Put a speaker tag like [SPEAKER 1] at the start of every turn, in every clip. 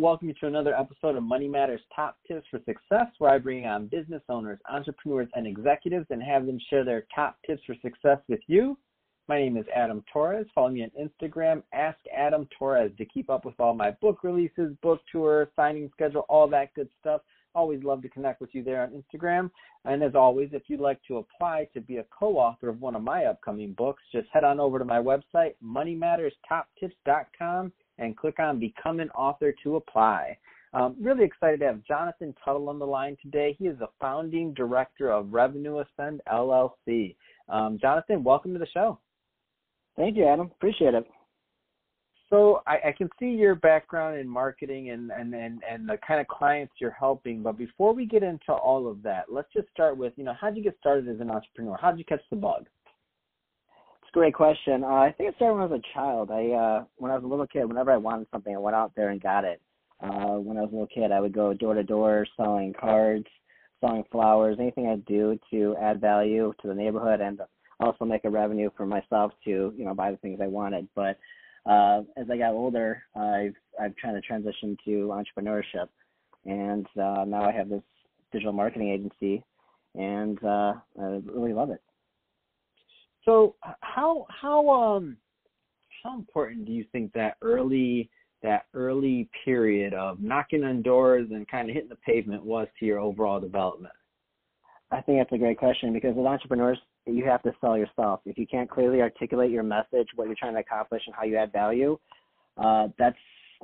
[SPEAKER 1] welcome you to another episode of Money Matters Top Tips for Success, where I bring on business owners, entrepreneurs, and executives and have them share their top tips for success with you. My name is Adam Torres. Follow me on Instagram, Ask Adam Torres, to keep up with all my book releases, book tour, signing schedule, all that good stuff. Always love to connect with you there on Instagram. And as always, if you'd like to apply to be a co-author of one of my upcoming books, just head on over to my website, moneymatterstoptips.com and click on Become an Author to apply. Um, really excited to have Jonathan Tuttle on the line today. He is the founding director of Revenue Ascend LLC. Um, Jonathan, welcome to the show.
[SPEAKER 2] Thank you, Adam. Appreciate it.
[SPEAKER 1] So I, I, can see your background in marketing and, and, and, and the kind of clients you're helping. But before we get into all of that, let's just start with, you know, how did you get started as an entrepreneur? How did you catch the bug?
[SPEAKER 2] A great question. Uh, I think it started when I was a child. I uh, when I was a little kid, whenever I wanted something, I went out there and got it. Uh, when I was a little kid, I would go door to door selling cards, selling flowers, anything I'd do to add value to the neighborhood and also make a revenue for myself to you know buy the things I wanted. But uh, as I got older, I've I've tried to transition to entrepreneurship, and uh, now I have this digital marketing agency, and uh, I really love it.
[SPEAKER 1] So how how um how important do you think that early that early period of knocking on doors and kind of hitting the pavement was to your overall development?
[SPEAKER 2] I think that's a great question because as entrepreneurs, you have to sell yourself. If you can't clearly articulate your message, what you're trying to accomplish, and how you add value, uh, that's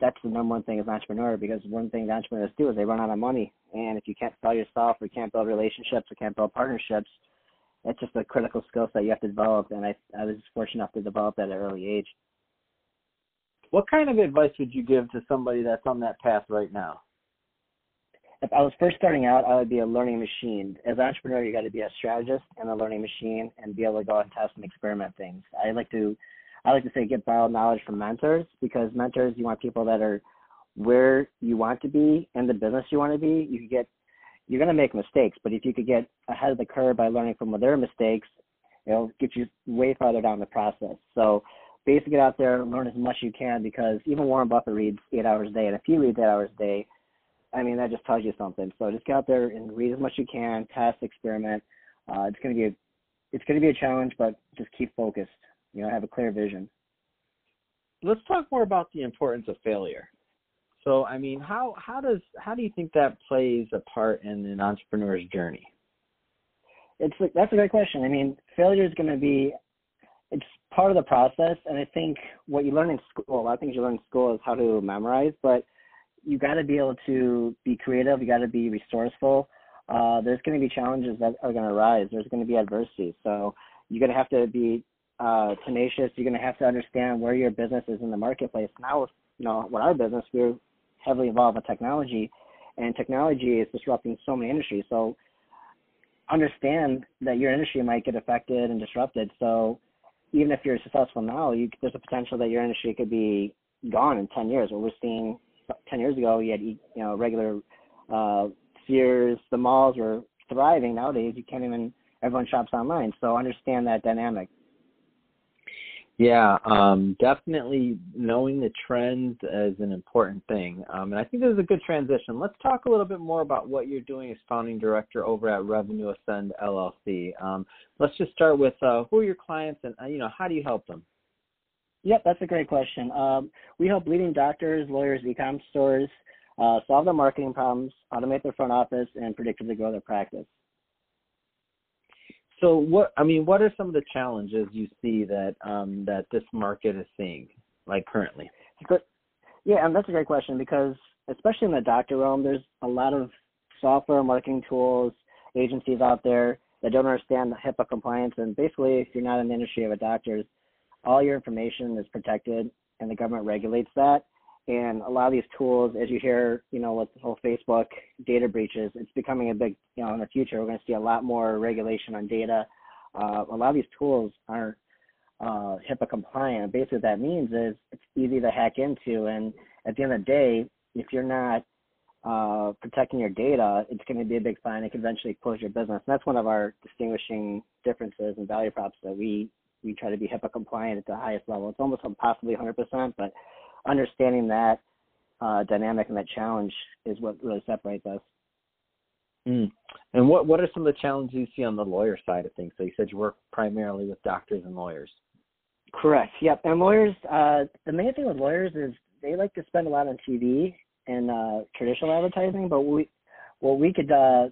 [SPEAKER 2] that's the number one thing as an entrepreneur because one thing the entrepreneurs do is they run out of money. And if you can't sell yourself or can't build relationships or can't build partnerships, it's just a critical skill set you have to develop, and I I was fortunate enough to develop that at an early age.
[SPEAKER 1] What kind of advice would you give to somebody that's on that path right now?
[SPEAKER 2] If I was first starting out, I would be a learning machine. As an entrepreneur, you got to be a strategist and a learning machine, and be able to go and test and experiment things. I like to, I like to say, get borrowed knowledge from mentors because mentors, you want people that are where you want to be in the business you want to be. You can get you're going to make mistakes, but if you could get ahead of the curve by learning from their mistakes, it'll get you way farther down the process. So basically get out there learn as much as you can because even Warren Buffett reads eight hours a day. And if you read eight hours a day, I mean, that just tells you something. So just get out there and read as much as you can, test, experiment. Uh, it's going to be a, it's going to be a challenge, but just keep focused. You know, have a clear vision.
[SPEAKER 1] Let's talk more about the importance of failure. So, I mean, how how does how do you think that plays a part in an entrepreneur's journey?
[SPEAKER 2] It's that's a great question. I mean, failure is going to be it's part of the process, and I think what you learn in school, a lot of things you learn in school is how to memorize, but you got to be able to be creative. You got to be resourceful. Uh, there's going to be challenges that are going to arise. There's going to be adversity. So you're going to have to be uh, tenacious. You're going to have to understand where your business is in the marketplace. Now, you know, with our business, we're heavily involved with technology, and technology is disrupting so many industries. So understand that your industry might get affected and disrupted. So even if you're successful now, you, there's a potential that your industry could be gone in 10 years. What we're seeing 10 years ago, you had you know regular uh, Sears, the malls were thriving. Nowadays, you can't even everyone shops online. So understand that dynamic.
[SPEAKER 1] Yeah, um, definitely knowing the trends is an important thing. Um, and I think this is a good transition. Let's talk a little bit more about what you're doing as founding director over at Revenue Ascend LLC. Um, let's just start with uh, who are your clients and uh, you know how do you help them?
[SPEAKER 2] Yep, that's a great question. Um, we help leading doctors, lawyers, e-com stores uh, solve their marketing problems, automate their front office, and predictably grow their practice.
[SPEAKER 1] So what I mean, what are some of the challenges you see that um, that this market is seeing, like currently?
[SPEAKER 2] Yeah, and that's a great question because especially in the doctor realm, there's a lot of software marketing tools, agencies out there that don't understand the HIPAA compliance. And basically, if you're not in the industry of a doctor, all your information is protected, and the government regulates that. And a lot of these tools, as you hear, you know, with the whole Facebook data breaches, it's becoming a big, you know, in the future, we're going to see a lot more regulation on data. Uh, a lot of these tools aren't uh, HIPAA compliant. Basically, what that means is it's easy to hack into. And at the end of the day, if you're not uh, protecting your data, it's going to be a big fine. It could eventually close your business. And that's one of our distinguishing differences and value props that we we try to be HIPAA compliant at the highest level. It's almost possibly 100%, but understanding that uh, dynamic and that challenge is what really separates us.
[SPEAKER 1] Mm. And what what are some of the challenges you see on the lawyer side of things? So you said you work primarily with doctors and lawyers.
[SPEAKER 2] Correct. Yep. And lawyers, uh, the main thing with lawyers is they like to spend a lot on TV and uh, traditional advertising, but we what we could uh,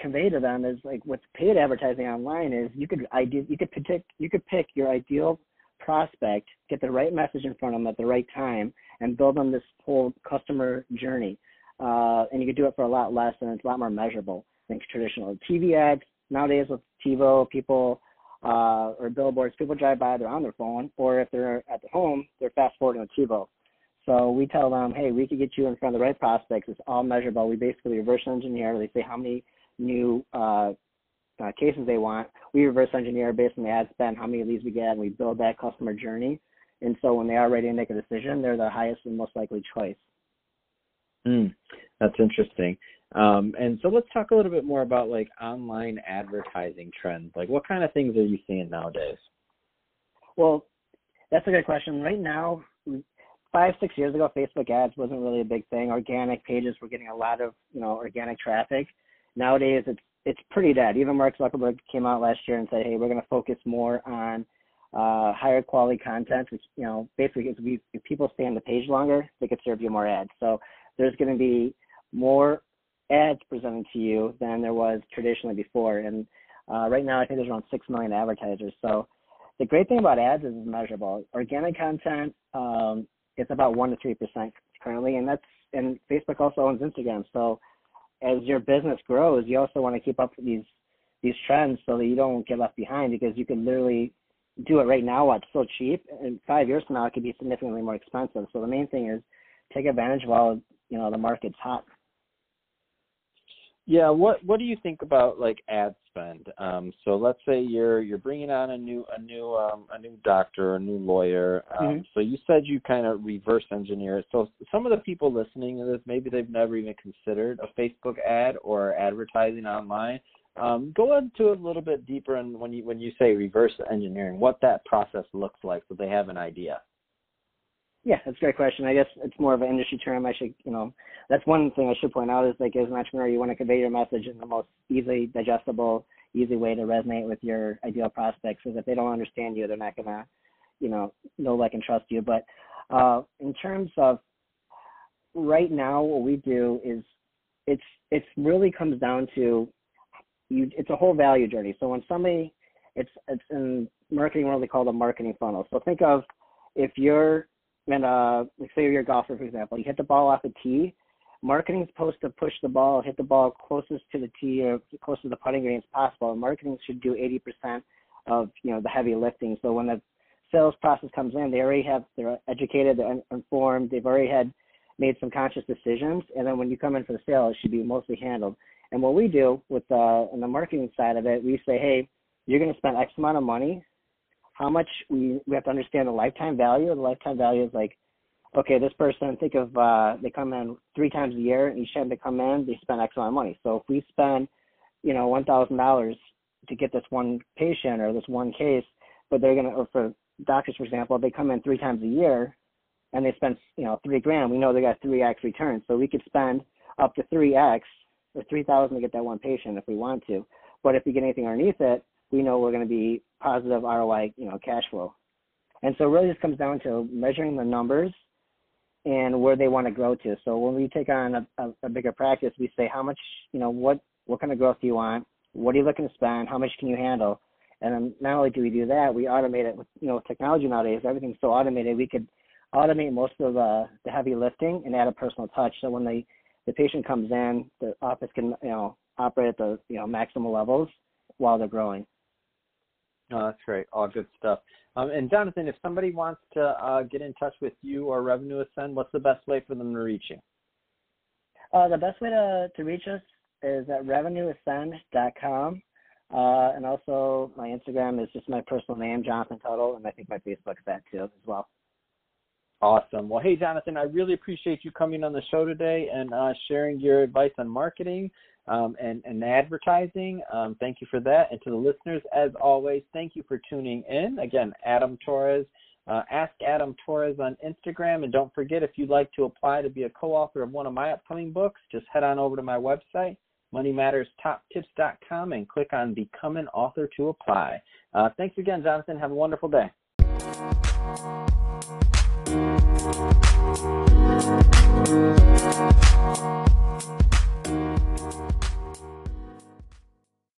[SPEAKER 2] convey to them is like what's paid advertising online is you could ide- you could pick you could pick your ideal prospect, get the right message in front of them at the right time, and build them this whole customer journey. Uh, and you could do it for a lot less, and it's a lot more measurable than traditional TV ads. Nowadays with TiVo, people uh, or billboards, people drive by, they're on their phone, or if they're at the home, they're fast forwarding a TiVo. So we tell them, hey, we could get you in front of the right prospects. It's all measurable. We basically reverse engineer. They say how many new uh, uh, cases they want. We reverse engineer based on the ad spend, how many leads we get, and we build that customer journey. And so when they are ready to make a decision, they're the highest and most likely choice.
[SPEAKER 1] Mm, that's interesting. Um, and so let's talk a little bit more about like online advertising trends. Like what kind of things are you seeing nowadays?
[SPEAKER 2] Well, that's a good question. Right now, five, six years ago, Facebook ads wasn't really a big thing. Organic pages were getting a lot of, you know, organic traffic. Nowadays, it's it's pretty dead. Even Mark Zuckerberg came out last year and said, "Hey, we're going to focus more on uh, higher quality content." Which you know, basically, if, we, if people stay on the page longer, they could serve you more ads. So there's going to be more ads presented to you than there was traditionally before. And uh, right now, I think there's around six million advertisers. So the great thing about ads is it's measurable. Organic content, um, it's about one to three percent currently, and that's and Facebook also owns Instagram. So as your business grows, you also want to keep up with these these trends so that you don't get left behind because you can literally do it right now while it's so cheap and five years from now it could be significantly more expensive. So the main thing is take advantage while you know the market's hot.
[SPEAKER 1] Yeah, what what do you think about like ad spend? Um, so let's say you're you're bringing on a new a new um, a new doctor, a new lawyer. Um, mm-hmm. So you said you kind of reverse engineer it. So some of the people listening to this, maybe they've never even considered a Facebook ad or advertising online. Um, go into a little bit deeper and when you when you say reverse engineering, what that process looks like, so they have an idea.
[SPEAKER 2] Yeah, that's a great question. I guess it's more of an industry term. I should, you know, that's one thing I should point out is like as an entrepreneur, you want to convey your message in the most easily digestible, easy way to resonate with your ideal prospects. Because if they don't understand you, they're not gonna, you know, know, like, and trust you. But uh, in terms of right now, what we do is it's it's really comes down to you. It's a whole value journey. So when somebody, it's it's in marketing world they call a marketing funnel. So think of if you're and uh, like say you're a golfer, for example, you hit the ball off a tee. Marketing is supposed to push the ball, hit the ball closest to the tee or close to the putting green as possible. Marketing should do 80% of you know the heavy lifting. So when the sales process comes in, they already have they're educated, they're informed, they've already had made some conscious decisions, and then when you come in for the sale, it should be mostly handled. And what we do with uh, on the marketing side of it, we say, hey, you're going to spend X amount of money how much we we have to understand the lifetime value. The lifetime value is like, okay, this person think of uh, they come in three times a year, and each time they come in, they spend X amount of money. So if we spend, you know, one thousand dollars to get this one patient or this one case, but they're gonna, or for doctors, for example, they come in three times a year, and they spend, you know, three grand. We know they got three X returns, so we could spend up to three X or three thousand to get that one patient if we want to. But if we get anything underneath it, we know we're going to be positive ROI, you know, cash flow. And so really just comes down to measuring the numbers and where they want to grow to. So when we take on a, a, a bigger practice, we say how much, you know, what what kind of growth do you want? What are you looking to spend? How much can you handle? And then not only do we do that, we automate it with you know technology nowadays. Everything's so automated. We could automate most of the, the heavy lifting and add a personal touch. So when the the patient comes in, the office can you know operate at the you know maximal levels while they're growing.
[SPEAKER 1] That's great. All good stuff. Um, and Jonathan, if somebody wants to uh, get in touch with you or Revenue Ascend, what's the best way for them to reach you?
[SPEAKER 2] Uh, the best way to, to reach us is at revenueascend.com. Uh, and also, my Instagram is just my personal name, Jonathan Tuttle, and I think my Facebook's that too as well.
[SPEAKER 1] Awesome. Well, hey, Jonathan, I really appreciate you coming on the show today and uh, sharing your advice on marketing um, and, and advertising. Um, thank you for that. And to the listeners, as always, thank you for tuning in. Again, Adam Torres Uh, Ask Adam Torres on Instagram. And don't forget, if you'd like to apply to be a co author of one of my upcoming books, just head on over to my website, moneymatterstoptips.com, and click on Become an Author to apply. Uh, thanks again, Jonathan. Have a wonderful day. Thank you.